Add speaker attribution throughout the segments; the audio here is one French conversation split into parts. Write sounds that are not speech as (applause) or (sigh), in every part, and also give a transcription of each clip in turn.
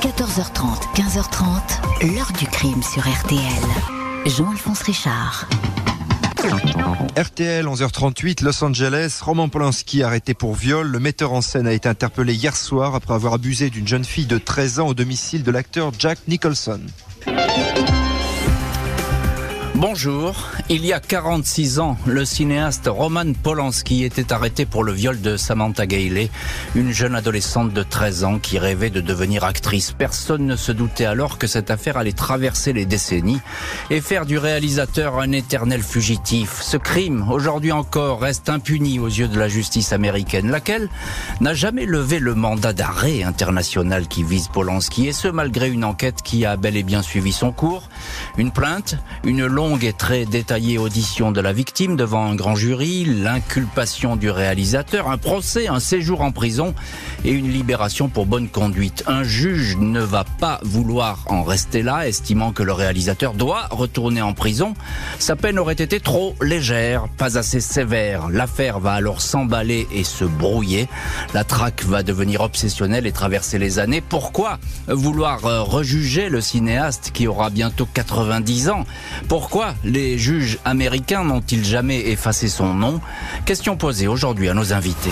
Speaker 1: 14h30, 15h30, l'heure du crime sur RTL. Jean-Alphonse Richard.
Speaker 2: RTL 11h38, Los Angeles, Roman Polanski arrêté pour viol. Le metteur en scène a été interpellé hier soir après avoir abusé d'une jeune fille de 13 ans au domicile de l'acteur Jack Nicholson.
Speaker 3: Bonjour. Il y a 46 ans, le cinéaste Roman Polanski était arrêté pour le viol de Samantha Gailey, une jeune adolescente de 13 ans qui rêvait de devenir actrice. Personne ne se doutait alors que cette affaire allait traverser les décennies et faire du réalisateur un éternel fugitif. Ce crime, aujourd'hui encore, reste impuni aux yeux de la justice américaine, laquelle n'a jamais levé le mandat d'arrêt international qui vise Polanski, et ce malgré une enquête qui a bel et bien suivi son cours, une plainte, une longue longue et très détaillée audition de la victime devant un grand jury, l'inculpation du réalisateur, un procès, un séjour en prison et une libération pour bonne conduite. Un juge ne va pas vouloir en rester là, estimant que le réalisateur doit retourner en prison. Sa peine aurait été trop légère, pas assez sévère. L'affaire va alors s'emballer et se brouiller. La traque va devenir obsessionnelle et traverser les années. Pourquoi vouloir euh, rejuger le cinéaste qui aura bientôt 90 ans? Pourquoi les juges américains n'ont-ils jamais effacé son nom Question posée aujourd'hui à nos invités.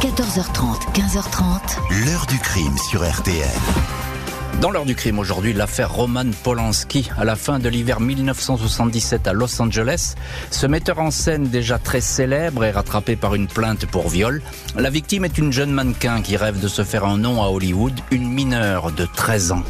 Speaker 1: 14h30, 15h30.
Speaker 4: L'heure du crime sur RTL.
Speaker 3: Dans l'heure du crime aujourd'hui, l'affaire Roman Polanski. À la fin de l'hiver 1977 à Los Angeles, ce metteur en scène déjà très célèbre est rattrapé par une plainte pour viol. La victime est une jeune mannequin qui rêve de se faire un nom à Hollywood, une mineure de 13 ans.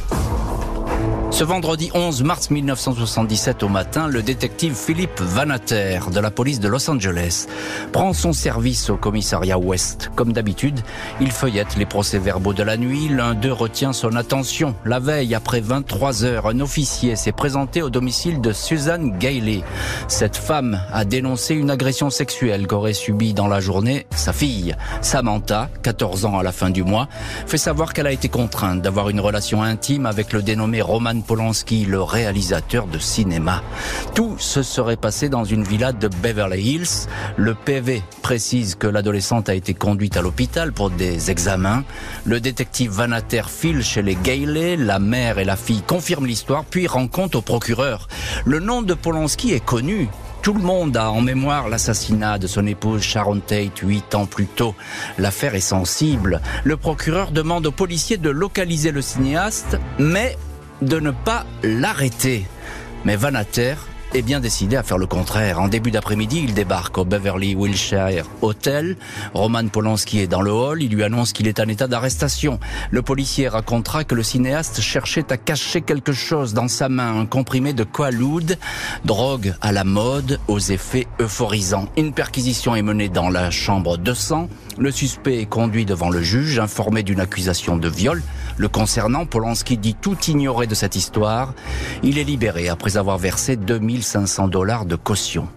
Speaker 3: Ce vendredi 11 mars 1977 au matin, le détective Philippe Vanater de la police de Los Angeles prend son service au commissariat Ouest. Comme d'habitude, il feuillette les procès-verbaux de la nuit. L'un d'eux retient son attention. La veille, après 23 heures, un officier s'est présenté au domicile de Suzanne Gailey. Cette femme a dénoncé une agression sexuelle qu'aurait subie dans la journée sa fille. Samantha, 14 ans à la fin du mois, fait savoir qu'elle a été contrainte d'avoir une relation intime avec le dénommé Roman Polanski, le réalisateur de cinéma. Tout se serait passé dans une villa de Beverly Hills. Le PV précise que l'adolescente a été conduite à l'hôpital pour des examens. Le détective Vanater file chez les Gailey. La mère et la fille confirment l'histoire, puis rencontrent au procureur. Le nom de Polanski est connu. Tout le monde a en mémoire l'assassinat de son épouse Sharon Tate huit ans plus tôt. L'affaire est sensible. Le procureur demande aux policiers de localiser le cinéaste, mais de ne pas l'arrêter. Mais Vanater est bien décidé à faire le contraire. En début d'après-midi, il débarque au Beverly Wilshire Hotel. Roman Polanski est dans le hall. Il lui annonce qu'il est en état d'arrestation. Le policier racontera que le cinéaste cherchait à cacher quelque chose dans sa main, un comprimé de Quaalude, drogue à la mode, aux effets euphorisants. Une perquisition est menée dans la chambre 200. Le suspect est conduit devant le juge, informé d'une accusation de viol. Le concernant, Polanski dit tout ignorer de cette histoire. Il est libéré après avoir versé 2500 dollars de caution.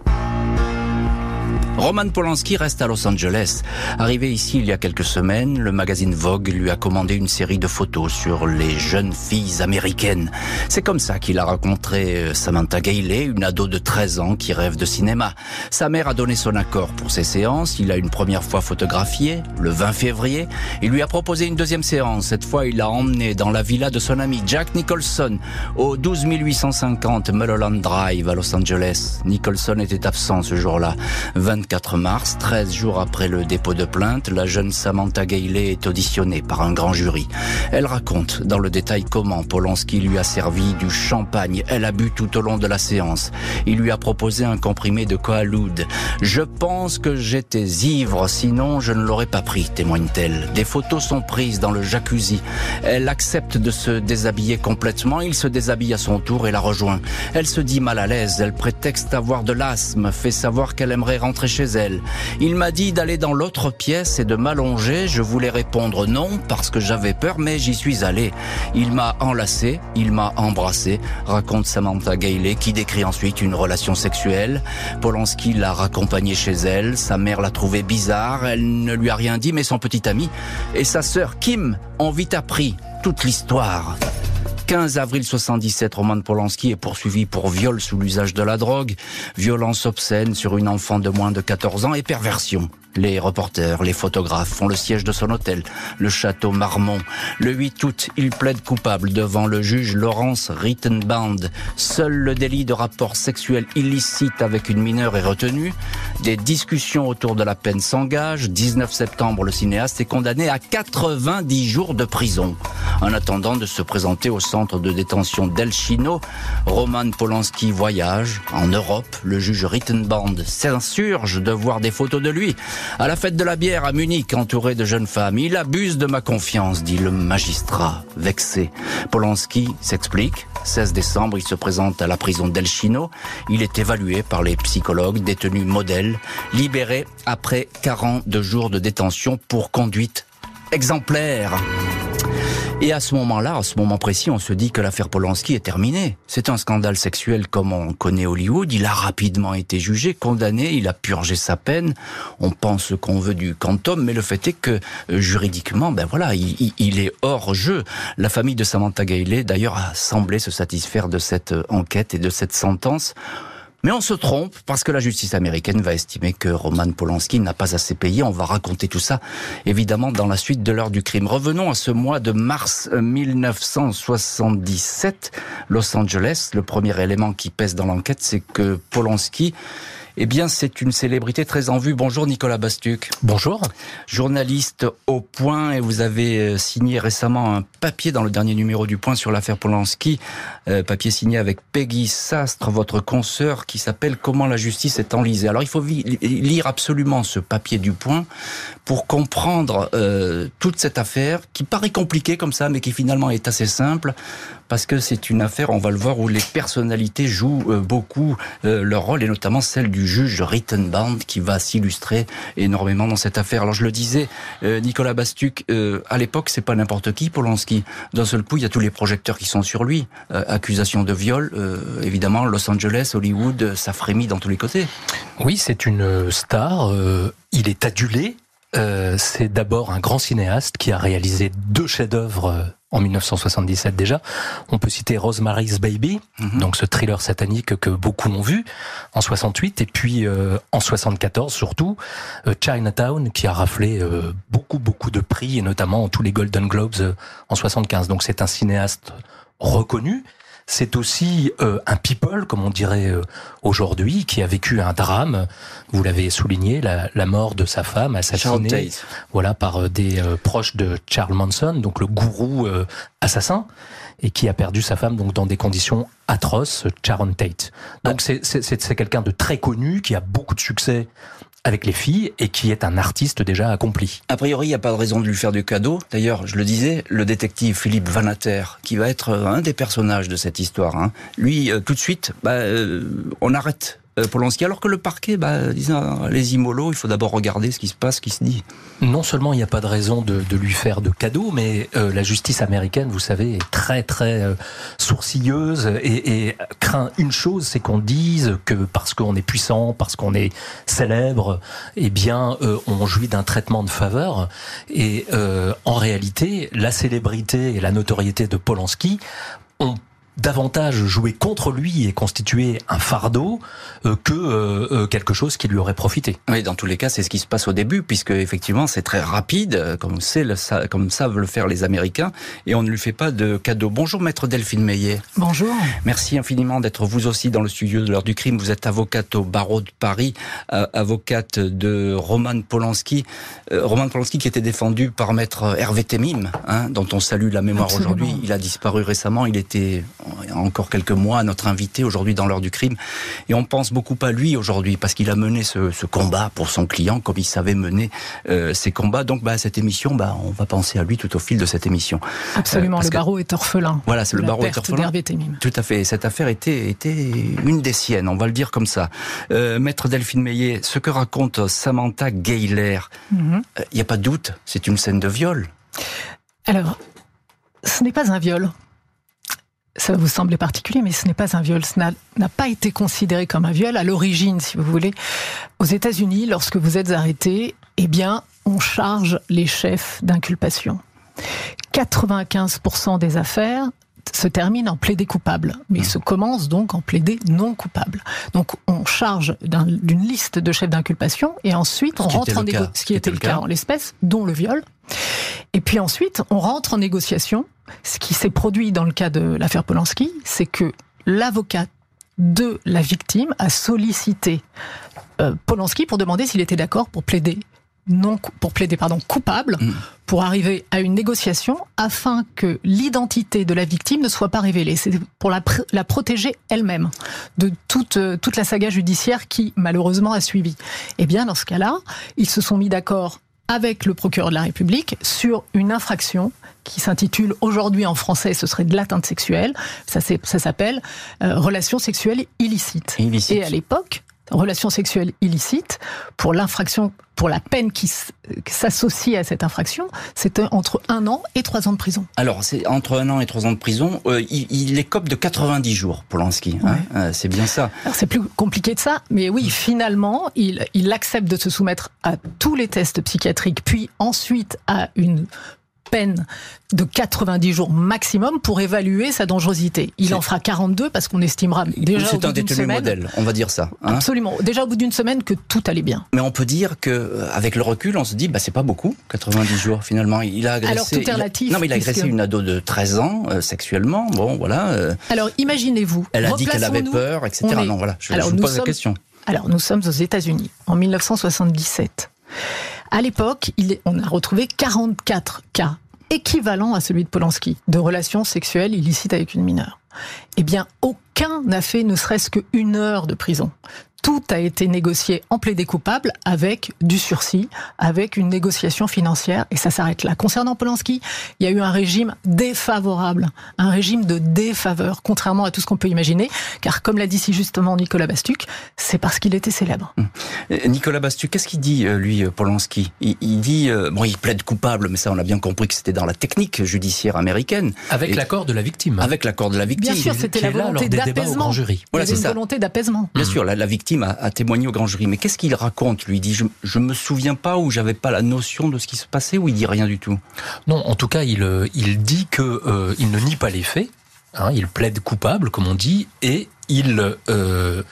Speaker 3: Roman Polanski reste à Los Angeles. Arrivé ici il y a quelques semaines, le magazine Vogue lui a commandé une série de photos sur les jeunes filles américaines. C'est comme ça qu'il a rencontré euh, Samantha Gailey, une ado de 13 ans qui rêve de cinéma. Sa mère a donné son accord pour ces séances. Il a une première fois photographié, le 20 février. Il lui a proposé une deuxième séance. Cette fois, il l'a emmené dans la villa de son ami Jack Nicholson au 12 850 Mulholland Drive à Los Angeles. Nicholson était absent ce jour-là. 4 mars, 13 jours après le dépôt de plainte, la jeune Samantha Gailey est auditionnée par un grand jury. Elle raconte dans le détail comment Polanski lui a servi du champagne. Elle a bu tout au long de la séance. Il lui a proposé un comprimé de Coalude. Je pense que j'étais ivre, sinon je ne l'aurais pas pris, témoigne-t-elle. Des photos sont prises dans le jacuzzi. Elle accepte de se déshabiller complètement. Il se déshabille à son tour et la rejoint. Elle se dit mal à l'aise. Elle prétexte avoir de l'asthme, fait savoir qu'elle aimerait rentrer chez elle. Il m'a dit d'aller dans l'autre pièce et de m'allonger. Je voulais répondre non parce que j'avais peur, mais j'y suis allé. Il m'a enlacé, il m'a embrassé, raconte Samantha Gailey, qui décrit ensuite une relation sexuelle. Polanski l'a raccompagné chez elle. Sa mère l'a trouvé bizarre. Elle ne lui a rien dit, mais son petit ami et sa sœur Kim ont vite appris toute l'histoire. 15 avril 77, Roman Polanski est poursuivi pour viol sous l'usage de la drogue, violence obscène sur une enfant de moins de 14 ans et perversion. Les reporters, les photographes font le siège de son hôtel, le château Marmont. Le 8 août, il plaide coupable devant le juge Laurence Rittenband. Seul le délit de rapport sexuel illicite avec une mineure est retenu. Des discussions autour de la peine s'engagent. 19 septembre, le cinéaste est condamné à 90 jours de prison. En attendant de se présenter au centre de détention d'El Chino, Roman Polanski voyage en Europe. Le juge Rittenband s'insurge de voir des photos de lui à la fête de la bière à Munich, entouré de jeunes femmes. Il abuse de ma confiance, dit le magistrat, vexé. Polanski s'explique. 16 décembre, il se présente à la prison d'El Chino. Il est évalué par les psychologues, détenu modèle, libéré après 42 jours de détention pour conduite exemplaire. Et à ce moment-là, à ce moment précis, on se dit que l'affaire Polanski est terminée. C'est un scandale sexuel comme on connaît Hollywood. Il a rapidement été jugé, condamné, il a purgé sa peine. On pense qu'on veut du quantum, mais le fait est que euh, juridiquement, ben voilà, il, il, est hors jeu. La famille de Samantha Gailey, d'ailleurs, a semblé se satisfaire de cette euh, enquête et de cette sentence. Mais on se trompe parce que la justice américaine va estimer que Roman Polanski n'a pas assez payé. On va raconter tout ça, évidemment, dans la suite de l'heure du crime. Revenons à ce mois de mars 1977, Los Angeles. Le premier élément qui pèse dans l'enquête, c'est que Polanski eh bien, c'est une célébrité très en vue. Bonjour Nicolas Bastuc.
Speaker 4: Bonjour.
Speaker 3: Journaliste au Point et vous avez euh, signé récemment un papier dans le dernier numéro du Point sur l'affaire Polanski, euh, papier signé avec Peggy Sastre, votre consoeur, qui s'appelle Comment la justice est enlisée. Alors, il faut lire absolument ce papier du Point pour comprendre euh, toute cette affaire qui paraît compliquée comme ça, mais qui finalement est assez simple parce que c'est une affaire, on va le voir, où les personnalités jouent euh, beaucoup euh, leur rôle, et notamment celle du juge Rittenband, qui va s'illustrer énormément dans cette affaire. Alors je le disais, euh, Nicolas Bastuc, à l'époque, c'est pas n'importe qui, Polanski. D'un seul coup, il y a tous les projecteurs qui sont sur lui. accusation de viol, évidemment, Los Angeles, Hollywood, ça frémit dans tous les côtés.
Speaker 4: Oui, c'est une star. il est adulé. c'est d'abord un grand cinéaste qui a réalisé deux chefs-d'œuvre en 1977 déjà. On peut citer Rosemary's Baby, mhm. donc ce thriller satanique que beaucoup l'ont vu en 68, et puis euh, en 74 surtout euh, Chinatown qui a raflé euh, beaucoup beaucoup de prix et notamment tous les Golden Globes en 75. Donc c'est un cinéaste reconnu c'est aussi euh, un people, comme on dirait euh, aujourd'hui, qui a vécu un drame. Vous l'avez souligné, la, la, mort de sa femme assassinée, voilà, par euh, des proches de Charles Manson, donc le gourou assassin, et qui a perdu sa femme donc dans des conditions atroces, Sharon Tate. Donc ah. c'est quelqu'un de très connu, qui a beaucoup de succès avec les filles et qui est un artiste déjà accompli.
Speaker 3: A priori, il n'y a pas de raison de lui faire du cadeau. D'ailleurs, je le disais, le détective Philippe Vanater, qui va être un des personnages de cette histoire, hein, lui, euh, tout de suite, bah, euh, on arrête euh, Polanski, alors que le parquet, bah, disons, les immolos, il faut d'abord regarder ce qui se passe, ce qui se dit.
Speaker 4: Non seulement il n'y a pas de raison de, lui faire de cadeaux, mais euh, la justice américaine, vous savez, est très très euh, sourcilleuse et, craint une chose, c'est qu'on dise que parce qu'on est puissant, parce qu'on est célèbre, eh bien, on jouit d'un traitement de faveur. Et en réalité, la célébrité et la notoriété de Polanski ont davantage jouer contre lui et constituer un fardeau euh, que euh, euh, quelque chose qui lui aurait profité.
Speaker 3: Oui, dans tous les cas, c'est ce qui se passe au début, puisque effectivement, c'est très rapide, comme c'est comme savent le faire les Américains, et on ne lui fait pas de cadeau. Bonjour, maître Delphine Meillet.
Speaker 5: Bonjour.
Speaker 3: Merci infiniment d'être vous aussi dans le studio de l'heure du crime. Vous êtes avocate au barreau de Paris, avocate de Roman Polanski, Roman Polanski qui était défendu par maître Hervé Temim, hein, dont on salue la mémoire aujourd'hui. Il a disparu récemment. Il était encore quelques mois, notre invité aujourd'hui dans l'heure du crime. Et on pense beaucoup à lui aujourd'hui parce qu'il a mené ce, ce, combat pour son client comme il savait mener euh, ses combats. Donc, bah, cette émission, bah, on va penser à lui tout au fil de cette émission.
Speaker 5: Absolument, euh, le barreau est orphelin.
Speaker 3: Voilà, c'est le barreau est orphelin. Tout à fait. Cette affaire était, était une des siennes, on va le dire comme ça. Euh, Maître Delphine Meillet, ce que raconte Samantha Gayler, mhm. il n'y a pas de doute, c'est une scène de viol.
Speaker 5: Alors, ce n'est pas un viol ça va vous sembler particulier, mais ce n'est pas un viol. Ce n'a pas été considéré comme un viol à l'origine, si vous voulez. Aux États-Unis, lorsque vous êtes arrêté, eh bien, on charge les chefs d'inculpation. 95% des affaires se termine en plaidé coupable, mais se commence donc en plaidé non coupable. Donc on charge d'une liste de chefs d'inculpation et ensuite on rentre en négociation, ce qui était le cas en l'espèce, dont le viol. Et puis ensuite on rentre en négociation. Ce qui s'est produit dans le cas de l'affaire Polanski, c'est que l'avocat de la victime a sollicité euh, Polanski pour demander s'il était d'accord pour plaider non pour plaider pardon coupable mm. pour arriver à une négociation afin que l'identité de la victime ne soit pas révélée. C'est pour la, la protéger elle-même de toute euh, toute la saga judiciaire qui malheureusement a suivi. Eh bien dans ce cas-là, ils se sont mis d'accord avec le procureur de la République sur une infraction qui s'intitule aujourd'hui en français, ce serait de l'atteinte sexuelle. Ça, ça s'appelle euh, relation sexuelle illicite. illicite. Et à l'époque, relation sexuelle illicite, pour l'infraction, pour la peine qui s'associe à cette infraction, c'était entre un an et trois ans de prison.
Speaker 3: Alors, c'est entre un an et trois ans de prison. Euh, il, il écope de 90 jours, Polanski. Hein euh, c'est bien ça.
Speaker 5: C'est plus compliqué de ça, mais oui, finalement, il, il accepte de se soumettre à tous les tests psychiatriques, puis ensuite à une peine de 90 jours maximum pour évaluer sa dangerosité. Il en fera 42 parce qu'on estimera déjà au bout d'une semaine.
Speaker 3: modèle, on va dire ça.
Speaker 5: Hein absolument. Déjà au bout d'une semaine que tout allait bien.
Speaker 3: Mais on peut dire que euh, avec le recul, on se dit bah c'est pas beaucoup 90 jours finalement. Il a agressé.
Speaker 5: Alors tout est relatif.
Speaker 3: non mais il a agressé une ado de 13 ans euh, sexuellement. Bon voilà. Euh.
Speaker 5: Alors imaginez-vous.
Speaker 3: Elle a dit qu'elle avait peur, etc. Non voilà. Je, Alors, vous pose la question.
Speaker 5: Alors nous sommes aux États-Unis en 1977. À l'époque, on a retrouvé 44 cas équivalents à celui de Polanski, de relations sexuelles illicites avec une mineure. Eh bien, aucun n'a fait ne serait-ce qu'une heure de prison tout a été négocié en plaidé coupable avec du sursis, avec une négociation financière, et ça s'arrête là. Concernant Polanski, il y a eu un régime défavorable, un régime de défaveur, contrairement à tout ce qu'on peut imaginer, car comme l'a dit si justement Nicolas Bastuc, c'est parce qu'il était célèbre. Hum.
Speaker 3: Euh, Nicolas Bastuc, qu'est-ce qu'il dit, euh, lui, euh, Polanski? Il, dit, bon, il plaide coupable, mais ça, on a bien compris que c'était dans la technique judiciaire américaine.
Speaker 4: Avec l'accord de la victime.
Speaker 3: Avec l'accord de la victime.
Speaker 5: Bien sûr, c'était la volonté d'apaisement. Voilà, c'est ça. volonté d'apaisement.
Speaker 3: Bien sûr, la, la victime a, témoigné au grand jury. Mais qu'est-ce qu'il raconte Lui? Il dit je, je me souviens pas ou j'avais pas la notion de ce qui se passait ou il dit rien du tout?
Speaker 4: Non, en tout cas, il, euh, il dit que euh, il ne nie pas les faits. Hein, il plaide coupable, comme on dit, et il euh,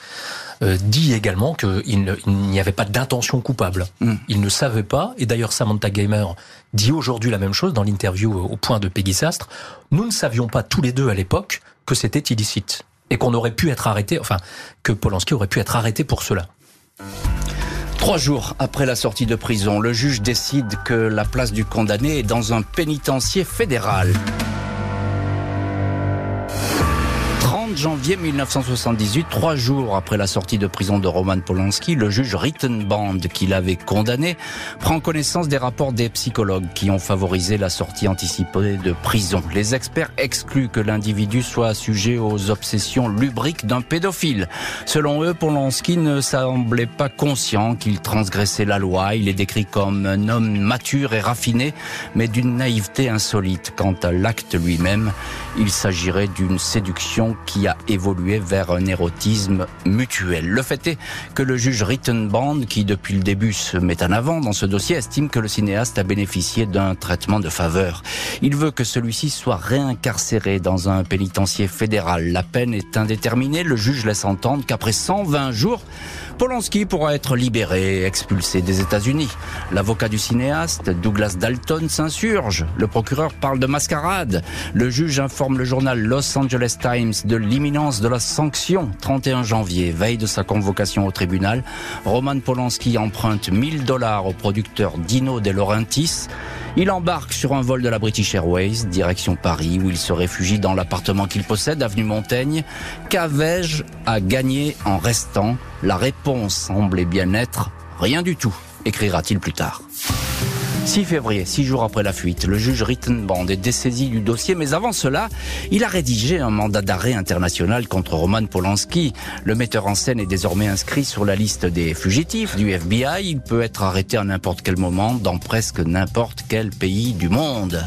Speaker 4: dit également qu'il n'y avait pas d'intention coupable. Hmm. Il ne savait pas, et d'ailleurs Samantha Gamer dit aujourd'hui la même chose dans l'interview au point de Peggy Sastre, nous ne savions pas tous les deux à l'époque que c'était illicite et qu'on aurait pu être arrêté, enfin, que Polanski aurait pu être arrêté pour cela.
Speaker 3: Trois jours après la sortie de prison, le juge décide que la place du condamné est dans un pénitencier fédéral. Janvier 1978, trois jours après la sortie de prison de Roman Polanski, le juge Rittenband, qui l'avait condamné, prend connaissance des rapports des psychologues qui ont favorisé la sortie anticipée de prison. Les experts excluent que l'individu soit sujet aux obsessions lubriques d'un pédophile. Selon eux, Polanski ne semblait pas conscient qu'il transgressait la loi. Il est décrit comme un homme mature et raffiné, mais d'une naïveté insolite. Quant à l'acte lui-même, il s'agirait d'une séduction qui a évolué vers un érotisme mutuel. Le fait est que le juge Rittenband, qui depuis le début se met en avant dans ce dossier, estime que le cinéaste a bénéficié d'un traitement de faveur. Il veut que celui-ci soit réincarcéré dans un pénitencier fédéral. La peine est indéterminée. Le juge laisse entendre qu'après 120 jours, Polanski pourra être libéré et expulsé des États-Unis. L'avocat du cinéaste, Douglas Dalton, s'insurge. Le procureur parle de mascarade. Le juge informe le journal Los Angeles Times de l'imminence de la sanction. 31 janvier, veille de sa convocation au tribunal, Roman Polanski emprunte 1000 dollars au producteur Dino De Laurentiis. Il embarque sur un vol de la British Airways, direction Paris, où il se réfugie dans l'appartement qu'il possède, avenue Montaigne. Qu'avais-je à gagner en restant La réponse semblait bien être rien du tout, écrira-t-il plus tard. 6 février, six jours après la fuite, le juge Rittenband est dessaisi du dossier, mais avant cela, il a rédigé un mandat d'arrêt international contre Roman Polanski. Le metteur en scène est désormais inscrit sur la liste des fugitifs du FBI. Il peut être arrêté à n'importe quel moment dans presque n'importe quel pays du monde.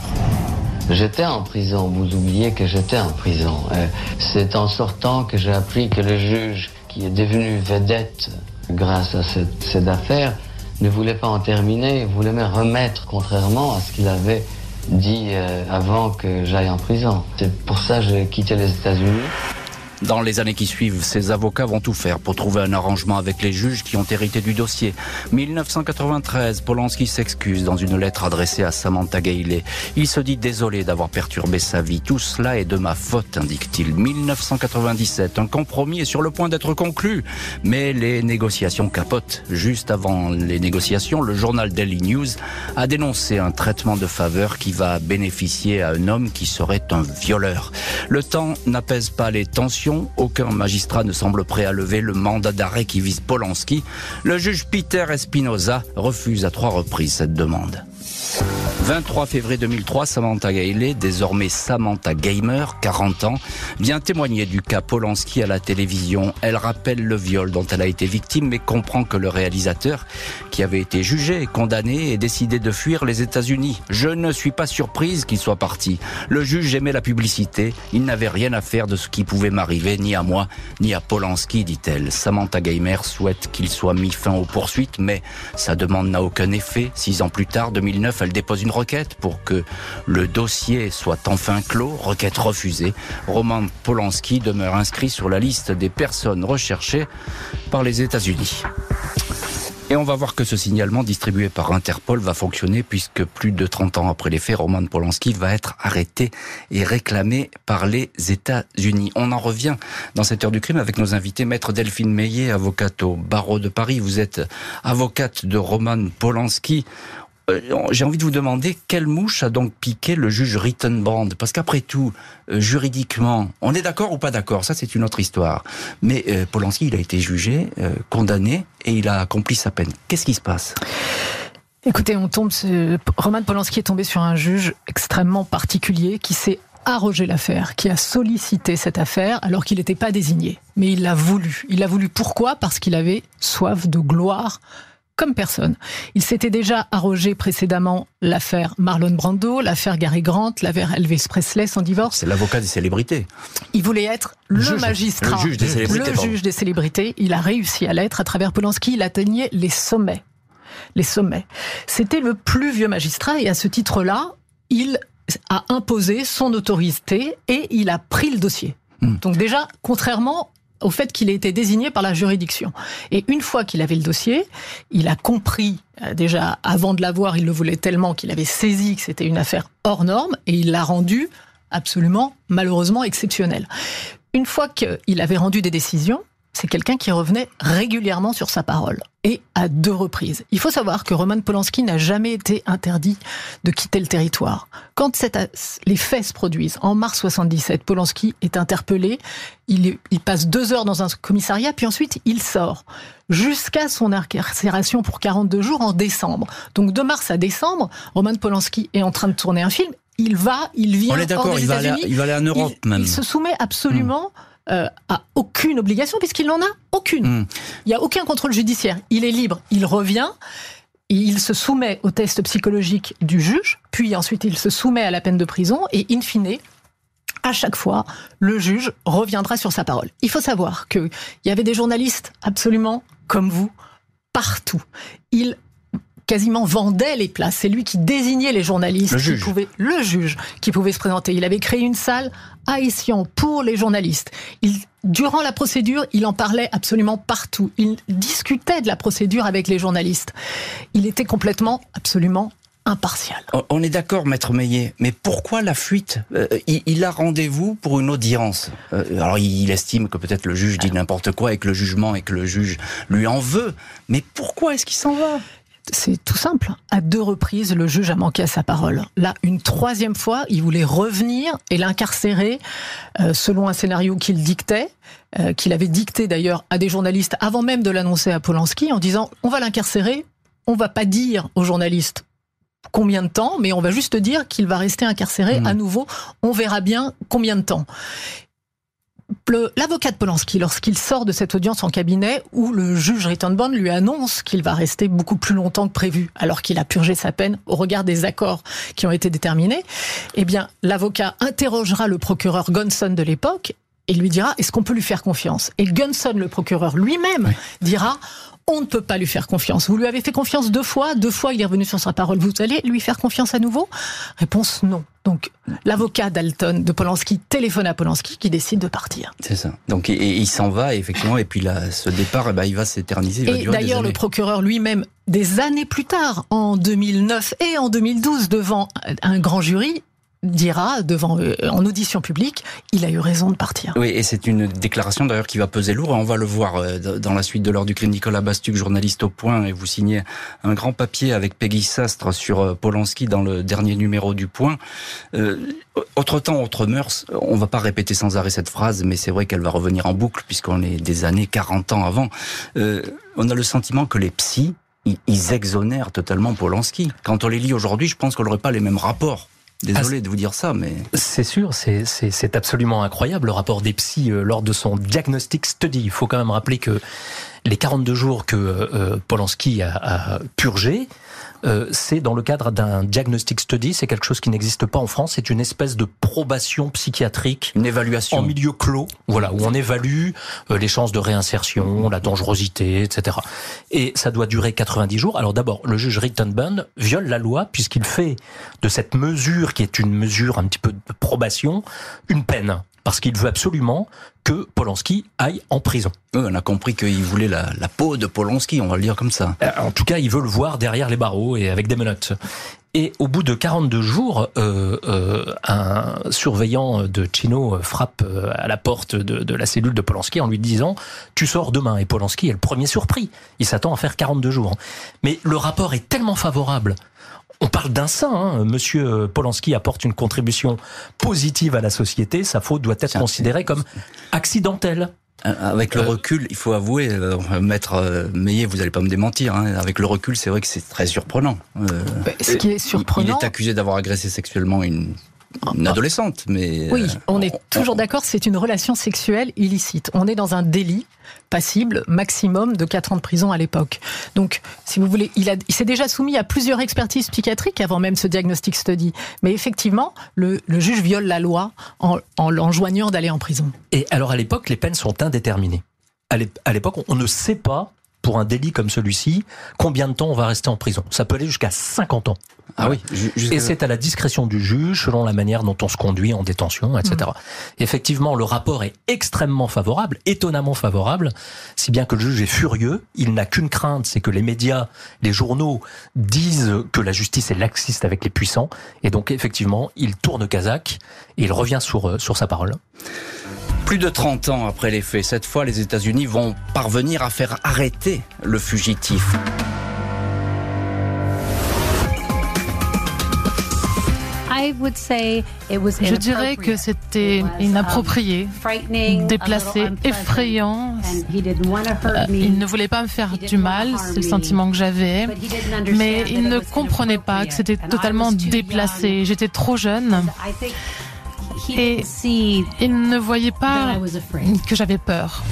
Speaker 6: J'étais en prison, vous oubliez que j'étais en prison. Euh, c'est en sortant que j'ai appris que le juge, qui est devenu vedette grâce à cette, cette affaire, ne voulait pas en terminer, voulait me remettre, contrairement à ce qu'il avait dit euh, avant que j'aille en prison. C'est pour ça que j'ai quitté les États-Unis.
Speaker 3: Dans les années qui suivent, ses avocats vont tout faire pour trouver un arrangement avec les juges qui ont hérité du dossier. 1993, Polanski s'excuse dans une lettre adressée à Samantha Gailey. Il se dit désolé d'avoir perturbé sa vie. Tout cela est de ma faute, indique-t-il. 1997, un compromis est sur le point d'être conclu. Mais les négociations capotent. Juste avant les négociations, le journal Daily News a dénoncé un traitement de faveur qui va bénéficier à un homme qui serait un violeur. Le temps n'apaise pas les tensions aucun magistrat ne semble prêt à lever le mandat d'arrêt qui vise Polanski. Le juge Peter Espinoza refuse à trois reprises cette demande. 23 février 2003, Samantha Gailey, désormais Samantha Gamer, 40 ans, vient témoigner du cas Polanski à la télévision. Elle rappelle le viol dont elle a été victime, mais comprend que le réalisateur, qui avait été jugé et condamné, ait décidé de fuir les États-Unis. Je ne suis pas surprise qu'il soit parti. Le juge aimait la publicité. Il n'avait rien à faire de ce qui pouvait m'arriver, ni à moi, ni à Polanski, dit-elle. Samantha Gamer souhaite qu'il soit mis fin aux poursuites, mais sa demande n'a aucun effet. Six ans plus tard, 2009, elle dépose une requête pour que le dossier soit enfin clos. Requête refusée. Roman Polanski demeure inscrit sur la liste des personnes recherchées par les États-Unis. Et on va voir que ce signalement distribué par Interpol va fonctionner puisque plus de 30 ans après les faits, Roman Polanski va être arrêté et réclamé par les États-Unis. On en revient dans cette heure du crime avec nos invités, maître Delphine Meillet, avocate au barreau de Paris. Vous êtes avocate de Roman Polanski. Euh, j'ai envie de vous demander quelle mouche a donc piqué le juge Rittenbrand Parce qu'après tout, euh, juridiquement, on est d'accord ou pas d'accord Ça, c'est une autre histoire. Mais euh, Polanski, il a été jugé, condamné, et il a accompli sa peine. Qu'est-ce qui se passe?
Speaker 5: Écoutez, on tombe. Roman Polanski est tombé sur un juge extrêmement particulier qui s'est arrogé l'affaire, qui a sollicité cette affaire alors qu'il n'était pas désigné. Mais il l'a voulu. Il l'a voulu pourquoi? Parce qu'il avait soif de gloire comme personne. Il s'était déjà arrogé précédemment l'affaire Marlon Brando, l'affaire Gary Grant, l'affaire Elvis Presley, son divorce.
Speaker 3: C'est l'avocat des célébrités.
Speaker 5: Il voulait être le, magistrat,
Speaker 3: le juge des célébrités.
Speaker 5: Le juge des célébrités. Il a réussi à l'être à travers Polanski. Il atteignait les sommets. Les sommets. C'était le plus vieux magistrat et à ce titre-là, il a imposé son autorité et il a pris le dossier. Hmm. Donc déjà, contrairement au fait qu'il ait été désigné par la juridiction. Et une fois qu'il avait le dossier, il a compris, euh, déjà avant de l'avoir, il le voulait tellement qu'il avait saisi que c'était une affaire hors norme, et il l'a rendu absolument, malheureusement, exceptionnel. Une fois qu'il avait rendu des décisions, c'est quelqu'un qui revenait régulièrement sur sa parole, et à deux reprises. Il faut savoir que Roman Polanski n'a jamais été interdit de quitter le territoire. Quand les faits se produisent, en mars 77, Polanski est interpellé, il, il passe deux heures dans un commissariat, puis ensuite il sort, jusqu'à son incarcération pour 42 jours en décembre. Donc de mars à décembre, Roman Polanski est en train de tourner un film, il va, il vient.
Speaker 3: On est d'accord, il, va aller, il va aller en Europe même.
Speaker 5: Il se soumet absolument. Hmm euh, a aucune obligation puisqu'il n'en a aucune. Hmm. Il n'y a aucun contrôle judiciaire. Il est libre, il revient. Il se soumet au test psychologique du juge, puis ensuite il se soumet à la peine de prison et in fine, à chaque fois, le juge reviendra sur sa parole. Il faut savoir qu'il y avait des journalistes absolument comme vous partout. Il quasiment vendait les places. C'est lui qui désignait les journalistes.
Speaker 3: Le juge.
Speaker 5: Qui pouvait, le juge qui pouvait se présenter. Il avait créé une salle Essian pour les journalistes. Durant la procédure, il en parlait absolument partout. Il discutait de la procédure avec les journalistes. Il était complètement, absolument impartial.
Speaker 3: On est d'accord, maître Meillet, mais pourquoi la fuite? Euh, il, a rendez-vous pour une audience. Euh, alors il estime que peut-être le juge dit n'importe quoi et que le jugement et que le juge lui en veut. Mais pourquoi est-ce qu'il s'en va?
Speaker 5: C'est tout simple. À deux reprises, le juge a manqué à sa parole. Là, une troisième fois, il voulait revenir et l'incarcérer euh, selon un scénario qu'il dictait, euh, qu'il avait dicté d'ailleurs à des journalistes avant même de l'annoncer à Polanski, en disant on va l'incarcérer, on va pas dire aux journalistes combien de temps, mais on va juste dire qu'il va rester incarcéré mmh. à nouveau. On verra bien combien de temps l'avocat de Polanski, lorsqu'il sort de cette audience en cabinet où le juge Rittenbond lui annonce qu'il va rester beaucoup plus longtemps que prévu, alors qu'il a purgé sa peine au regard des accords qui ont été déterminés, eh bien, l'avocat interrogera le procureur Gonson de l'époque et lui dira est-ce qu'on peut lui faire confiance? Et Gunson, le procureur lui-même, dira on ne peut pas lui faire confiance. Vous lui avez fait confiance deux fois, deux fois il est revenu sur sa parole. Vous allez lui faire confiance à nouveau? Réponse non. Donc l'avocat d'Alton de Polanski téléphone à Polanski qui décide de partir.
Speaker 3: C'est ça. Donc il s'en va effectivement et puis là ce départ eh ben, il va s'éterniser.
Speaker 5: Et d'ailleurs le procureur lui-même des années plus tard en 2009 et en 2012 devant un grand jury dira devant euh, en audition publique, il a eu raison de partir.
Speaker 3: Oui, et c'est une déclaration d'ailleurs qui va peser lourd. On va le voir euh, dans la suite de l'heure du crime. Nicolas Bastuc, journaliste au Point, et vous signez un grand papier avec Peggy Sastre sur euh, Polanski dans le dernier numéro du Point. autre temps, autre mœurs. On va pas répéter sans arrêt cette phrase, mais c'est vrai qu'elle va revenir en boucle puisqu'on est des années 40 ans avant. on a le sentiment que les psys ils exonèrent totalement Polanski. Quand on les lit aujourd'hui, je pense qu'on n'aurait pas les mêmes rapports Désolé de vous dire ça, mais...
Speaker 4: C'est sûr, c'est absolument incroyable le rapport des psys euh, lors de son diagnostic study. Il faut quand même rappeler que les 42 jours que euh, Polanski a, a purgé, euh, c'est dans le cadre d'un diagnostic study, c'est quelque chose qui n'existe pas en France, c'est une espèce de probation psychiatrique,
Speaker 3: une évaluation
Speaker 4: en milieu clos, voilà, où on évalue euh, les chances de réinsertion, la dangerosité, etc. Et ça doit durer 90 jours. Alors d'abord, le juge Rittenbund viole la loi puisqu'il fait de cette mesure qui est une mesure un petit peu de probation une peine parce qu'il veut absolument que Polanski aille en prison.
Speaker 3: on a compris qu'il voulait la, peau de Polanski, on va le dire comme ça.
Speaker 4: Euh, en tout cas, il veut le voir derrière les barreaux et avec des menottes. Et au bout de 42 jours, euh, euh, un surveillant de Chino frappe à la porte de, de, la cellule de Polanski en lui disant « Tu sors demain ». Et Polanski est le premier surpris. Il s'attend à faire 42 jours. Mais le rapport est tellement favorable on parle d'un saint. Hein. Monsieur Polanski apporte une contribution positive à la société. Sa faute doit être considérée comme accidentelle.
Speaker 3: Euh, avec le euh, recul, il faut avouer, euh, maître Meillet, vous n'allez pas me démentir. Hein. avec le recul, c'est vrai que c'est très surprenant.
Speaker 5: Ce qui est surprenant,
Speaker 3: il est accusé d'avoir agressé sexuellement une une adolescente, mais...
Speaker 5: Oui, on est toujours d'accord, c'est une relation sexuelle illicite. On est dans un délit passible maximum de 4 ans de prison à l'époque. Donc, si vous voulez, il, il s'est déjà soumis à plusieurs expertises psychiatriques avant même ce diagnostic study. Mais effectivement, le, juge viole la loi en, en l'enjoignant d'aller en prison.
Speaker 4: Et alors, à l'époque, les peines sont indéterminées. À l'époque, on ne sait pas pour un délit comme celui-ci, combien de temps on va rester en prison? Ça peut aller jusqu'à 50 ans.
Speaker 3: Ah oui.
Speaker 4: Et c'est à la discrétion du juge, selon la manière dont on se conduit en détention, etc. Mm. Effectivement, le rapport est extrêmement favorable, étonnamment favorable, si bien que le juge est furieux. Il n'a qu'une crainte, c'est que les médias, les journaux disent que la justice est laxiste avec les puissants. Et donc, effectivement, il tourne Kazakh et il revient sur, euh, sur sa parole.
Speaker 3: Plus de 30 ans après les faits, cette fois, les États-Unis vont parvenir à faire arrêter le fugitif.
Speaker 7: Je dirais que c'était inapproprié, déplacé, effrayant. Euh, il ne voulait pas me faire du mal, c'est le sentiment que j'avais, mais il ne comprenait pas que c'était totalement déplacé. J'étais trop jeune. Et il ne voyait pas que j'avais peur.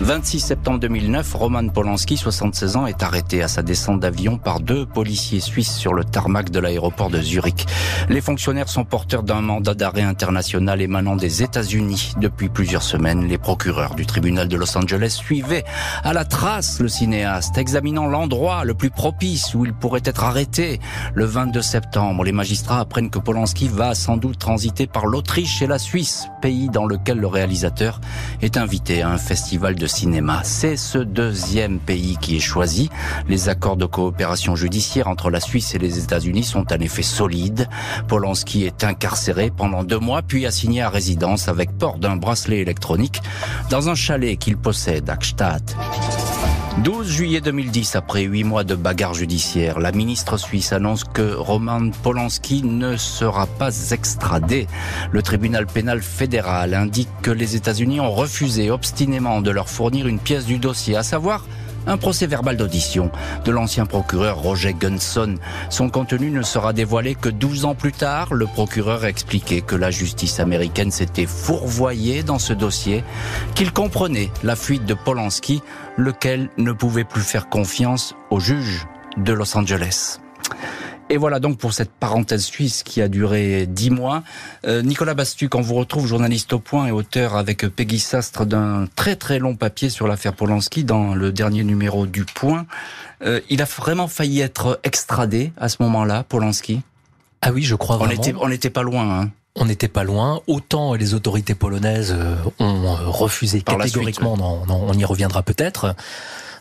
Speaker 3: 26 septembre 2009, Roman Polanski, 76 ans, est arrêté à sa descente d'avion par deux policiers suisses sur le tarmac de l'aéroport de Zurich. Les fonctionnaires sont porteurs d'un mandat d'arrêt international émanant des États-Unis. Depuis plusieurs semaines, les procureurs du tribunal de Los Angeles suivaient à la trace le cinéaste, examinant l'endroit le plus propice où il pourrait être arrêté. Le 22 septembre, les magistrats apprennent que Polanski va sans doute transiter par l'Autriche et la Suisse, pays dans lequel le réalisateur est invité à un festival de cinéma. C'est ce deuxième pays qui est choisi. Les accords de coopération judiciaire entre la Suisse et les États-Unis sont en effet solides. Polanski est incarcéré pendant deux mois, puis assigné à résidence avec port d'un bracelet électronique dans un chalet qu'il possède à Gstaad. 12 juillet 2010, après huit mois de bagarre judiciaire, la ministre suisse annonce que Roman Polanski ne sera pas extradé. Le tribunal pénal fédéral indique que les États-Unis ont refusé obstinément de leur fournir une pièce du dossier, à savoir un procès verbal d'audition de l'ancien procureur Roger Gunson. Son contenu ne sera dévoilé que 12 ans plus tard. Le procureur a expliqué que la justice américaine s'était fourvoyée dans ce dossier, qu'il comprenait la fuite de Polanski, lequel ne pouvait plus faire confiance au juge de Los Angeles. Et voilà donc pour cette parenthèse suisse qui a duré dix mois. Euh, Nicolas Bastuc, on vous retrouve journaliste au point et auteur avec Peggy Sastre d'un très très long papier sur l'affaire Polanski dans le dernier numéro du Point. Euh, il a vraiment failli être extradé à ce moment-là, Polanski?
Speaker 4: Ah oui, je crois vraiment.
Speaker 3: On n'était pas loin. Hein.
Speaker 4: On n'était pas loin. Autant les autorités polonaises euh, ont refusé catégoriquement, on y reviendra peut-être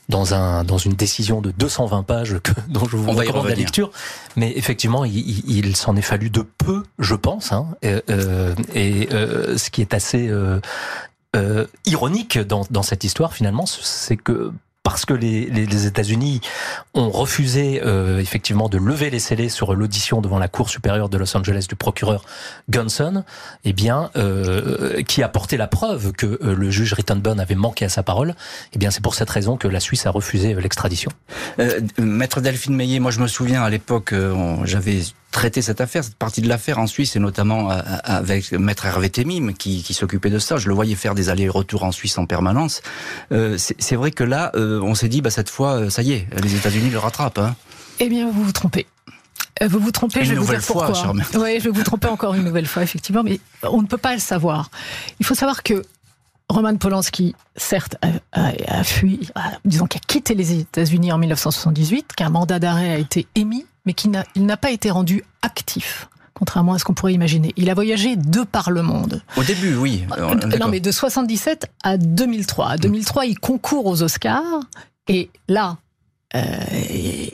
Speaker 4: dans un dans une décision de 220 pages que, (laughs) dont je vous recommande la lecture. Mais effectivement, il, il, s'en est fallu de peu, je pense. Hein, et, euh, et euh, ce qui est assez euh, euh ironique dans, dans cette histoire, finalement, c'est que parce que les, les, États-Unis ont refusé euh, effectivement de lever les scellés sur l'audition devant la Cour supérieure de Los Angeles du procureur Gunson, eh bien, euh, qui a porté la preuve que euh, le juge Rittenburn avait manqué à sa parole, eh bien, c'est pour cette raison que la Suisse a refusé l'extradition.
Speaker 3: Maître Delphine Meillet, moi je me souviens à l'époque, j'avais traiter cette affaire, cette partie de l'affaire en Suisse, et notamment euh, avec Maître Hervé Temim qui, qui s'occupait de ça. Je le voyais faire des allers-retours en Suisse en permanence. Euh, c'est vrai que là, euh, on s'est dit, bah, cette fois, ça y est, les États-Unis le rattrapent. Hein.
Speaker 5: Eh bien, vous vous trompez. Vous vous trompez, je vais vous dire fois, pourquoi. Oui, je vais vous tromper encore une nouvelle fois, effectivement, mais on ne peut pas le savoir. Il faut savoir que Roman Polanski, certes, a, a fui, disons qu'il a quitté les États-Unis en 1978, qu'un mandat d'arrêt a été émis mais qu'il n'a pas été rendu actif contrairement à ce qu'on pourrait imaginer. Il a voyagé de par le monde.
Speaker 3: Au début, oui.
Speaker 5: Euh, non, mais de 77 à 2003. À 2003, il concourt aux Oscars. Et là, euh,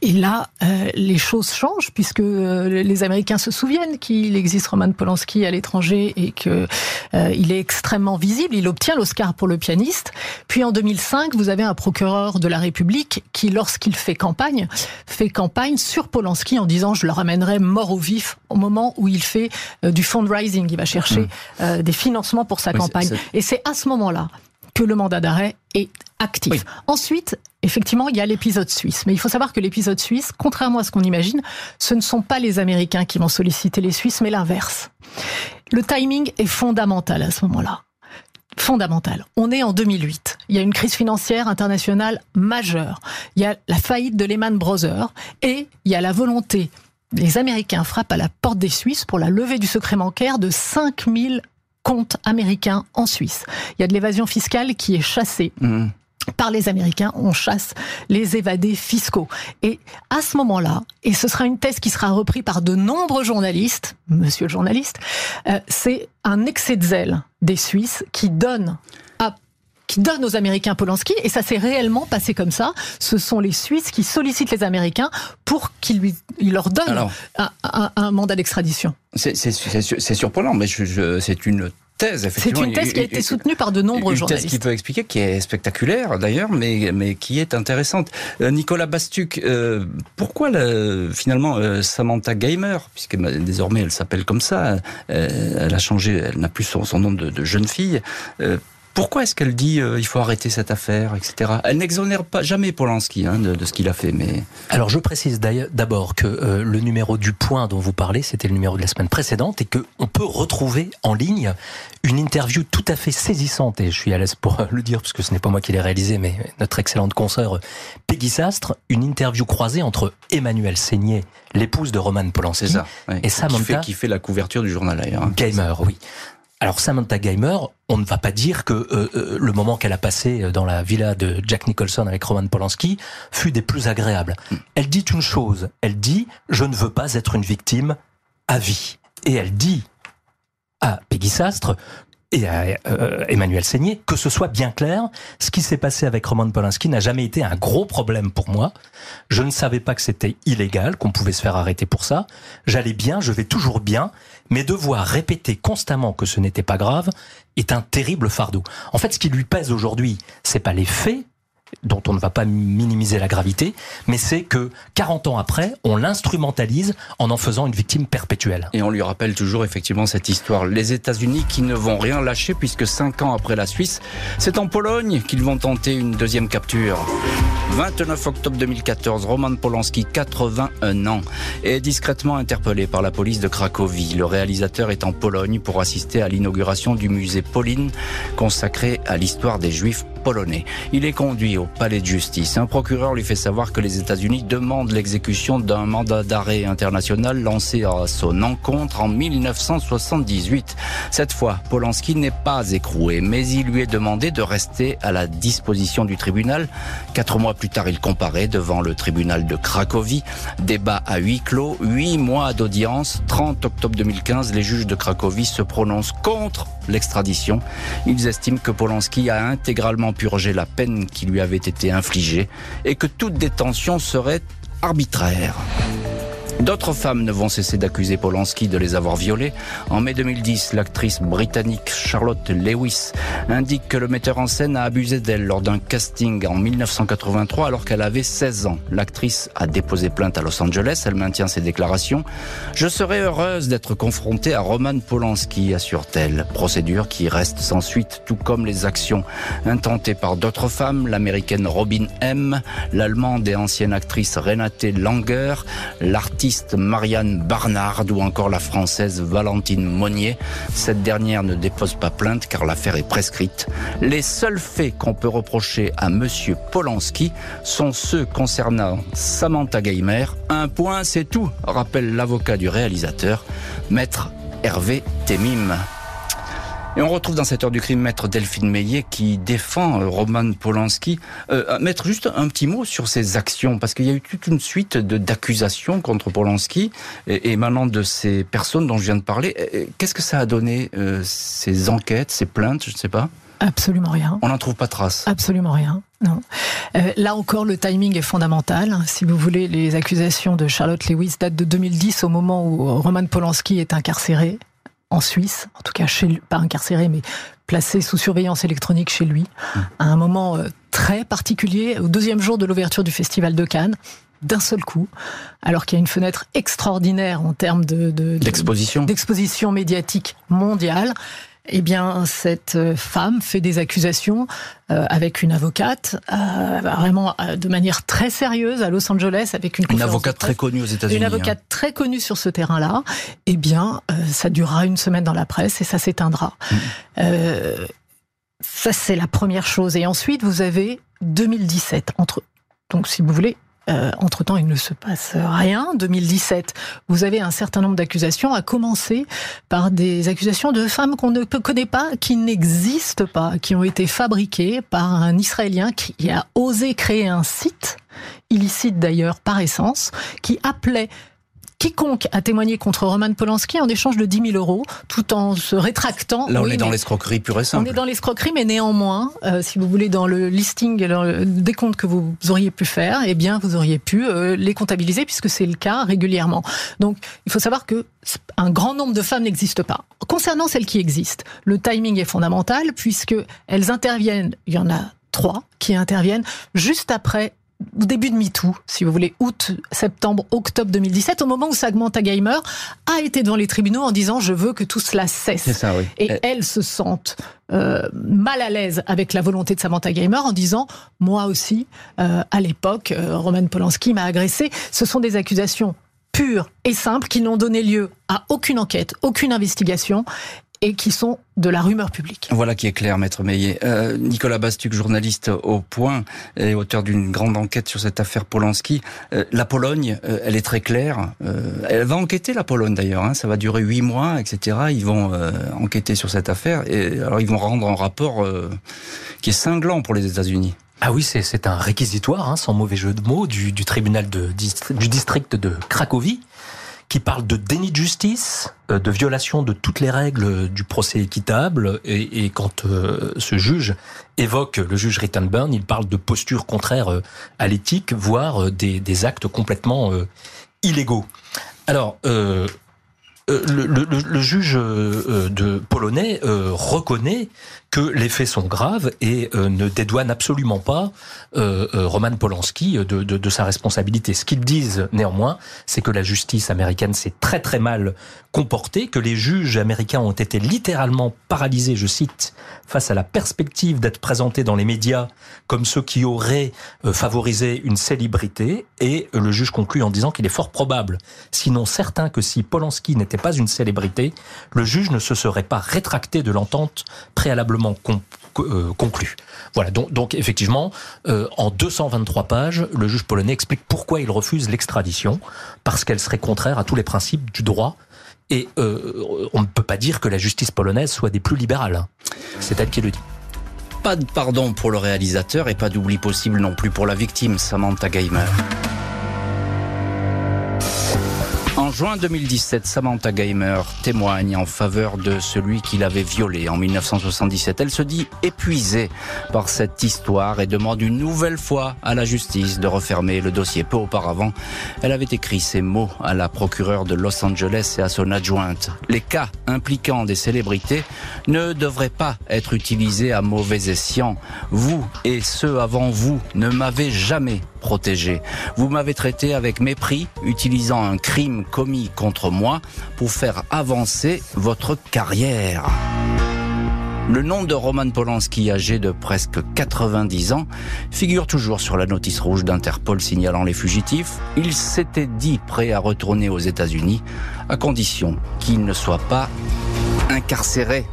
Speaker 5: et là, euh, les choses changent puisque euh, les Américains se souviennent qu'il existe Roman Polanski à l'étranger et que il est extrêmement visible. Il obtient l'Oscar pour le pianiste. Puis en 2005, vous avez un procureur de la République qui, lorsqu'il fait campagne, fait campagne sur Polanski en disant je le ramènerai mort au vif au moment où il fait du fundraising. Il va chercher hmm. des financements pour sa campagne. Et c'est à ce moment-là que le mandat d'arrêt est actif. Ensuite, effectivement, il y a l'épisode suisse. Mais il faut savoir que l'épisode suisse, contrairement à ce qu'on imagine, ce ne sont pas les Américains qui vont solliciter les Suisses, mais l'inverse. Le timing est fondamental à ce moment-là. Fondamental. On est en 2008. Il y a une crise financière internationale majeure. Il y a la faillite de Lehman Brothers et il y a la volonté les Américains frappent à la porte des Suisses pour la levée du secret bancaire de 5000 comptes américains en Suisse. Il y a de l'évasion fiscale qui est chassée. Mmh par les Américains, on chasse les évadés fiscaux. Et à ce moment-là, et ce sera une thèse qui sera reprise par de nombreux journalistes, monsieur le journaliste, euh, c'est un excès de zèle des Suisses qui donne à qui donne aux Américains Polanski, et ça s'est réellement passé comme ça. Ce sont les Suisses qui sollicitent les Américains pour qu'ils lui, leur donnent un, mandat d'extradition.
Speaker 3: C'est surprenant, mais c'est une
Speaker 5: c'est une thèse qui a été soutenue par de nombreux journalistes.
Speaker 3: Une thèse qui peut expliquer, qui est spectaculaire d'ailleurs, mais, mais qui est intéressante. Euh, Nicolas Bastuc, euh, pourquoi finalement euh, Samantha Gamer, puisque bah, désormais elle s'appelle comme ça, elle a changé, elle n'a plus son, nom de, de, jeune fille, pourquoi est-ce qu'elle dit euh, il faut arrêter cette affaire, etc. Elle n'exonère pas jamais Polanski hein, de, de, ce qu'il a fait, mais
Speaker 4: alors je précise d'abord que euh, le numéro du Point dont vous parlez, c'était le numéro de la semaine précédente, et que on peut retrouver en ligne une interview tout à fait saisissante. Et je suis à l'aise pour (laughs) le dire parce que ce n'est pas moi qui l'ai réalisé, mais notre excellente consoeur Peggy Sastre, une interview croisée entre Emmanuel Seigné, l'épouse de Roman Polanski,
Speaker 3: ça, et Samantha qui fait, qui fait la couverture du journal d'ailleurs. Hein.
Speaker 4: Gamer, oui. Alors Samantha Gamer, on ne va pas dire que euh, euh, le moment qu'elle a passé dans la villa de Jack Nicholson avec Roman Polanski fut des plus agréables. Hmm. Elle dit une chose, elle dit je ne veux pas être une victime à vie. Et elle dit à Peggy Sastre et à euh, Emmanuel Seigné, que ce soit bien clair, ce qui s'est passé avec Roman Polanski n'a jamais été un gros problème pour moi. Je ne savais pas que c'était illégal, qu'on pouvait se faire arrêter pour ça. J'allais bien, je vais toujours bien, mais devoir répéter constamment que ce n'était pas grave est un terrible fardeau. En fait, ce qui lui pèse aujourd'hui, c'est pas les faits, dont on ne va pas minimiser la gravité, mais c'est que 40 ans après, on l'instrumentalise en en faisant une victime perpétuelle.
Speaker 3: Et on lui rappelle toujours effectivement cette histoire. Les États-Unis qui ne vont rien lâcher puisque 5 ans après la Suisse, c'est en Pologne qu'ils vont tenter une deuxième capture. 29 octobre 2014, Roman Polanski, 81 ans, est discrètement interpellé par la police de Cracovie. Le réalisateur est en Pologne pour assister à l'inauguration du musée Pauline consacré à l'histoire des Juifs polonais. Il est conduit au palais de justice. Un procureur lui fait savoir que les États-Unis demandent l'exécution d'un mandat d'arrêt international lancé à son encontre en 1978. Cette fois, Polanski n'est pas écroué, mais il lui est demandé de rester à la disposition du tribunal. Quatre mois plus tard, il comparaît devant le tribunal de Cracovie. Débat à huis clos, huit mois d'audience. 30 octobre 2015, les juges de Cracovie se prononcent contre l'extradition. Ils estiment que Polanski a intégralement purgé la peine qui lui avait été infligée et que toute détention serait arbitraire. D'autres femmes ne vont cesser d'accuser Polanski de les avoir violées. En mai 2010, l'actrice britannique Charlotte Lewis indique que le metteur en scène a abusé d'elle lors d'un casting en 1983 alors qu'elle avait 16 ans. L'actrice a déposé plainte à Los Angeles. Elle maintient ses déclarations. Je serais heureuse d'être confrontée à Roman Polanski, assure-t-elle. Procédure qui reste sans suite, tout comme les actions intentées par d'autres femmes, l'américaine Robin M., l'allemande et ancienne actrice Renate Langer, l'artiste Marianne Barnard ou encore la française Valentine Monnier. Cette dernière ne dépose pas plainte car l'affaire est prescrite. Les seuls faits qu'on peut reprocher à monsieur Polanski sont ceux concernant Samantha Geimer. Un point, c'est tout, rappelle l'avocat du réalisateur, maître Hervé Temim. Et on retrouve dans cette heure du crime maître Delphine Meillet qui défend euh, Roman Polanski. Euh, euh, maître, juste un petit mot sur ses actions, parce qu'il y a eu toute une suite d'accusations contre Polanski et, maintenant de ces personnes dont je viens de parler. Qu'est-ce que ça a donné, ces enquêtes, ces plaintes, je ne sais pas?
Speaker 5: Absolument rien.
Speaker 3: On n'en trouve pas trace.
Speaker 5: Absolument rien. Non. là encore, le timing est fondamental. Si vous voulez, les accusations de Charlotte Lewis datent de 2010, au moment où Roman Polanski est incarcéré en Suisse, en tout cas chez lui, pas incarcéré, mais placé sous surveillance électronique chez lui, mmh. à un moment euh, très particulier, au deuxième jour de l'ouverture du Festival de Cannes d'un seul coup, alors qu'il y a une fenêtre extraordinaire en termes de, d'exposition médiatique mondiale eh bien, cette euh, femme fait des accusations euh, avec une avocate, euh, vraiment de manière très sérieuse à Los Angeles, avec une,
Speaker 3: une avocate très connue aux États-Unis.
Speaker 5: Une avocate hein. très connue sur ce terrain-là. Eh bien, ça durera une semaine dans la presse et ça s'éteindra. Mm. ça, c'est la première chose. Et ensuite, vous avez 2017 entre donc, si vous voulez, euh, entre-temps, il ne se passe rien. 2017, vous avez un certain nombre d'accusations, à commencer par des accusations de femmes qu'on ne connaît pas, qui n'existent pas, qui ont été fabriquées par un Israélien qui a osé créer un site, illicite d'ailleurs par essence, qui appelait quiconque a témoigné contre Roman Polanski en échange de 10 000 euros, tout en se rétractant.
Speaker 3: Là, on est dans l'escroquerie pure et simple.
Speaker 5: On est dans l'escroquerie, mais néanmoins, euh, si vous voulez, dans le listing des comptes que vous auriez pu faire, eh bien, vous auriez pu euh, les comptabiliser, puisque c'est le cas régulièrement. Donc, il faut savoir que un grand nombre de femmes n'existent pas. Concernant celles qui existent, le timing est fondamental, puisque elles interviennent, il y en a trois qui interviennent juste après au début de MeToo, si vous voulez, août, septembre, octobre 2017, au moment où Samantha Gamer a été devant les tribunaux en disant je veux que tout cela cesse.
Speaker 3: Ça, oui.
Speaker 5: Et euh, elles se sentent euh, mal à l'aise avec la volonté de Samantha Gamer en disant moi aussi, euh, à l'époque, Roman Polanski m'a agressé. Ce sont des accusations pures et simples qui n'ont donné lieu à aucune enquête, aucune investigation et qui sont de la rumeur publique.
Speaker 3: Voilà qui est clair, maître Meillet. Euh, Nicolas Bastuc, journaliste au Point et auteur d'une grande enquête sur cette affaire Polanski. Euh, la Pologne, euh, elle est très claire. elle va enquêter, la Pologne d'ailleurs. Hein. ça va durer huit mois, etc. Ils vont enquêter sur cette affaire. Et alors ils vont rendre un rapport qui est cinglant pour les États-Unis.
Speaker 4: Ah oui, c'est un réquisitoire, hein, sans mauvais jeu de mots, du, du tribunal de, du district de Cracovie qui parle de déni de justice, euh, de violation de toutes les règles du procès équitable. Et, quand euh, ce juge évoque le juge Rittenburn, il parle de postures contraires euh, à l'éthique, voire des, actes complètement illégaux. Alors, le, juge polonais reconnaît que les faits sont graves et euh, ne dédouanent absolument pas euh, euh, Roman Polanski de, de, sa responsabilité. Ce qu'ils disent néanmoins, c'est que la justice américaine s'est très très mal comportée, que les juges américains ont été littéralement paralysés, je cite, face à la perspective d'être présentés dans les médias comme ceux qui auraient favorisé une célébrité, et le juge conclut en disant qu'il est fort probable, sinon certain, que si Polanski n'était pas une célébrité, le juge ne se serait pas rétracté de l'entente préalablement conclu. Voilà, donc, effectivement, en 223 pages, le juge polonais explique pourquoi il refuse l'extradition, parce qu'elle serait contraire à tous les principes du droit et on ne peut pas dire que la justice polonaise soit des plus libérales. C'est elle qui le dit.
Speaker 3: Pas de pardon pour le réalisateur et pas d'oubli possible non plus pour la victime, Samantha Gamer. Juin 2017, Samantha Gamer témoigne en faveur de celui qui l'avait violée en 1977. Elle se dit épuisée par cette histoire et demande une nouvelle fois à la justice de refermer le dossier. Peu auparavant, elle avait écrit ces mots à la procureure de Los Angeles et à son adjointe. Les cas impliquant des célébrités ne devraient pas être utilisés à mauvais escient. Vous et ceux avant vous ne m'avez jamais Vous m'avez traité avec mépris, utilisant un crime commis contre moi pour faire avancer votre carrière. Le nom de Roman Polanski, âgé de presque 90 ans, figure toujours sur la notice rouge d'Interpol signalant les fugitifs. Il s'était dit prêt à retourner aux États-Unis à condition qu'il ne soit pas incarcéré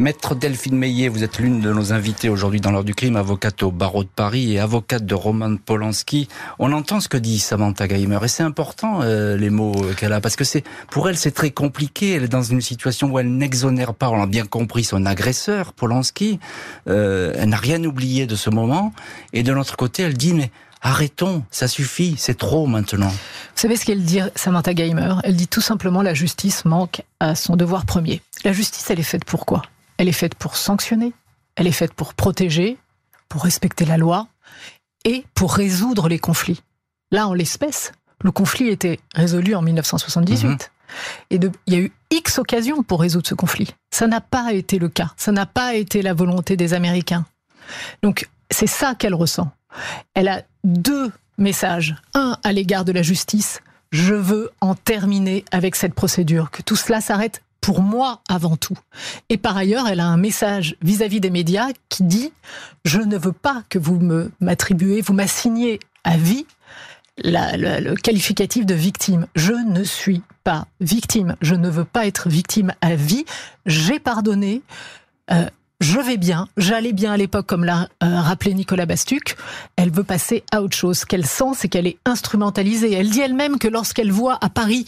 Speaker 3: Maître Delphine Meillet, vous êtes l'une de nos invitées aujourd'hui dans l'heure du crime, avocate au barreau de Paris et avocate de Roman Polanski. On entend ce que dit Samantha Geimer et c'est important euh, les mots qu'elle a parce que c'est pour elle c'est très compliqué. Elle est dans une situation où elle n'exonère pas, on a bien compris, son agresseur Polanski. Euh, elle n'a rien oublié de ce moment et de l'autre côté elle dit mais Arrêtons, ça suffit, c'est trop maintenant. Vous
Speaker 5: savez ce qu'elle dit, Samantha Geimer Elle dit tout simplement la justice manque à son devoir premier. La justice, elle est faite pour quoi? Elle est faite pour sanctionner, elle est faite pour protéger, pour respecter la loi et pour résoudre les conflits. Là, en l'espèce, le conflit était résolu en 1978. Mhm. Et il y a eu X occasions pour résoudre ce conflit. Ça n'a pas été le cas. Ça n'a pas été la volonté des Américains. Donc, c'est ça qu'elle ressent. Elle a deux messages. Un à l'égard de la justice. Je veux en terminer avec cette procédure, que tout cela s'arrête pour moi avant tout. Et par ailleurs, elle a un message vis-à-vis des médias qui dit je ne veux pas que vous m'attribuez, vous m'assignez à vie le qualificatif de victime. Je ne suis pas victime. Je ne veux pas être victime à vie. J'ai pardonné. Euh, je vais bien, j'allais bien à l'époque, comme l'a euh, rappelé Nicolas Bastuc. Elle veut passer à autre chose. Ce qu'elle sent, c'est qu'elle est instrumentalisée. Elle dit elle-même que lorsqu'elle voit à Paris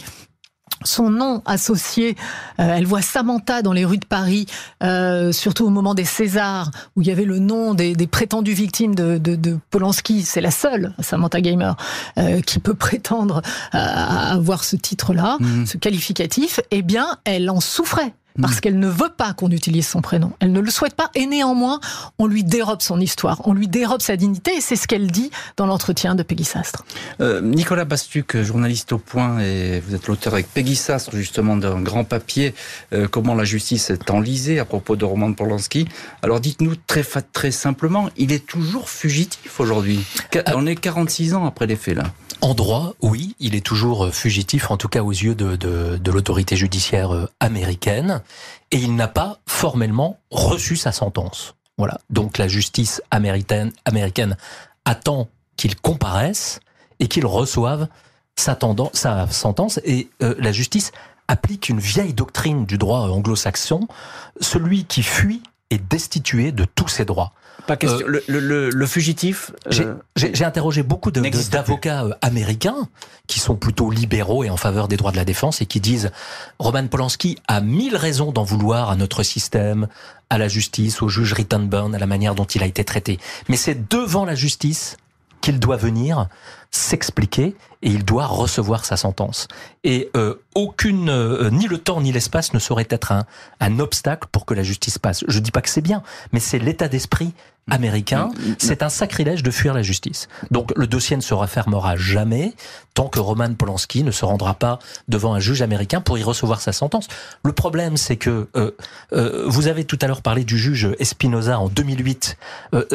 Speaker 5: son nom associé. Euh, elle voit Samantha dans les rues de Paris, euh, surtout au moment des Césars, où il y avait le nom des, prétendues victimes de, de, Polanski. C'est la seule, Samantha Gamer, euh, qui peut (laughs) prétendre à avoir ce titre-là, mmh. ce qualificatif. Eh bien, elle en souffrait parce mm. qu'elle ne veut pas qu'on utilise son prénom. Elle ne le souhaite pas et néanmoins, on lui dérobe son histoire, on lui dérobe sa dignité et c'est ce qu'elle dit dans l'entretien de Peggy Sastre.
Speaker 3: Euh, Nicolas Bastuc, journaliste au point et vous êtes l'auteur avec Peggy Sastre justement d'un grand papier euh, comment la justice est enlisée à propos de Roman Polanski. Alors dites-nous très très simplement, il est toujours fugitif aujourd'hui. On est 46 ans après les faits là.
Speaker 4: En droit, oui, il est toujours fugitif, en tout cas aux yeux de, de, l'autorité judiciaire euh, américaine, et il n'a pas formellement reçu sa sentence. Voilà. Donc la justice américaine, américaine attend qu'il comparaisse et qu'il reçoive sa, sentence, et euh, la justice applique une vieille doctrine du droit anglo-saxon, celui qui fuit est destitué de tous ses droits.
Speaker 3: Pas question. Euh, le, le, fugitif.
Speaker 4: Euh, j'ai interrogé beaucoup d'avocats euh, américains qui sont plutôt libéraux et en faveur des droits de la défense et qui disent Roman Polanski a mille raisons d'en vouloir à notre système, à la justice, au juge Rittenburn, à la manière dont il a été traité. Mais c'est devant la justice qu'il doit venir s'expliquer et il doit recevoir sa sentence. Et euh, aucune, euh, ni le temps ni l'espace ne saurait être un, un obstacle pour que la justice passe. Je dis pas que c'est bien, mais c'est l'état d'esprit américain. Mm, mm, mm. C'est un sacrilège de fuir la justice. Donc le dossier ne se refermera jamais tant que Roman Polanski ne se rendra pas devant un juge américain pour y recevoir sa sentence. Le problème, c'est que euh, euh, vous avez tout à l'heure parlé du juge Espinoza en 2008. Euh,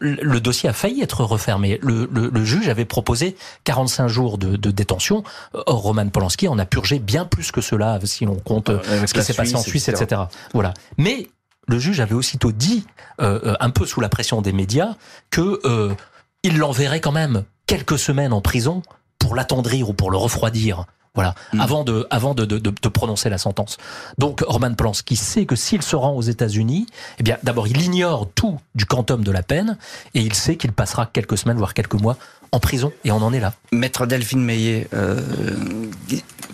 Speaker 4: le dossier a failli être refermé. Le, le, juge avait proposé 45 jours de, de, détention. Or, Roman Polanski en a purgé bien plus que cela, si l'on compte ce qui s'est passé en Suisse, etc. etc. Voilà. Mais le juge avait aussitôt dit, euh, euh, un peu sous la pression des médias, que euh, il l'enverrait quand même quelques semaines en prison pour l'attendrir ou pour le refroidir Voilà, mm. avant de avant de, de, de, prononcer la sentence. Donc Roman Polanski sait que s'il se rend aux États-Unis, eh bien d'abord il ignore tout du quantum de la peine et il sait qu'il passera quelques semaines voire quelques mois en prison et on en est là.
Speaker 3: Maître Delphine Meillet, euh,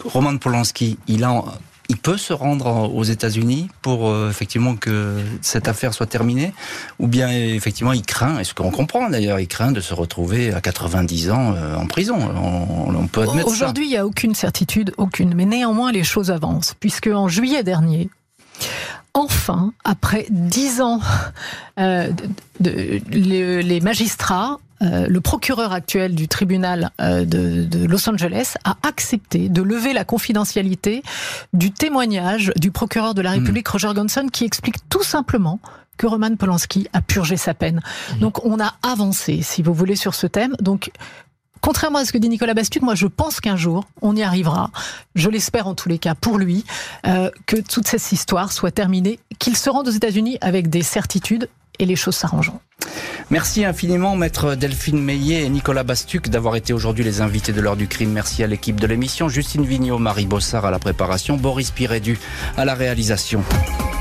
Speaker 3: Roman Polanski, il a il peut se rendre aux États-Unis pour euh, effectivement que cette affaire soit terminée, ou bien effectivement il craint, est-ce qu'on comprend d'ailleurs, il craint de se retrouver à 90 ans euh, en prison. On, peut admettre
Speaker 5: Aujourd'hui, il n'y a aucune certitude, aucune, mais néanmoins les choses avancent, puisque en juillet dernier, enfin, après dix ans, euh, les magistrats euh, le procureur actuel du tribunal euh, de, Los Angeles a accepté de lever la confidentialité du témoignage du procureur de la République, hmm. Roger Gonson, qui explique tout simplement que Roman Polanski a purgé sa peine. Hmm. Donc on a avancé, si vous voulez, sur ce thème. Donc Contrairement à ce que dit Nicolas Bastuc, moi je pense qu'un jour on y arrivera. Je l'espère en tous les cas pour lui euh, que toute cette histoire soit terminée, qu'il se rende aux États-Unis avec des certitudes et les choses s'arrangeront.
Speaker 3: Merci infiniment, maître Delphine Meillet et Nicolas Bastuc, d'avoir été aujourd'hui les invités de l'heure du crime. Merci à l'équipe de l'émission, Justine Vignot, Marie Bossard à la préparation, Boris Pirédu à la réalisation.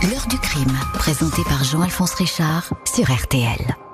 Speaker 1: L'heure du crime, présenté par Jean-Alphonse Richard sur RTL.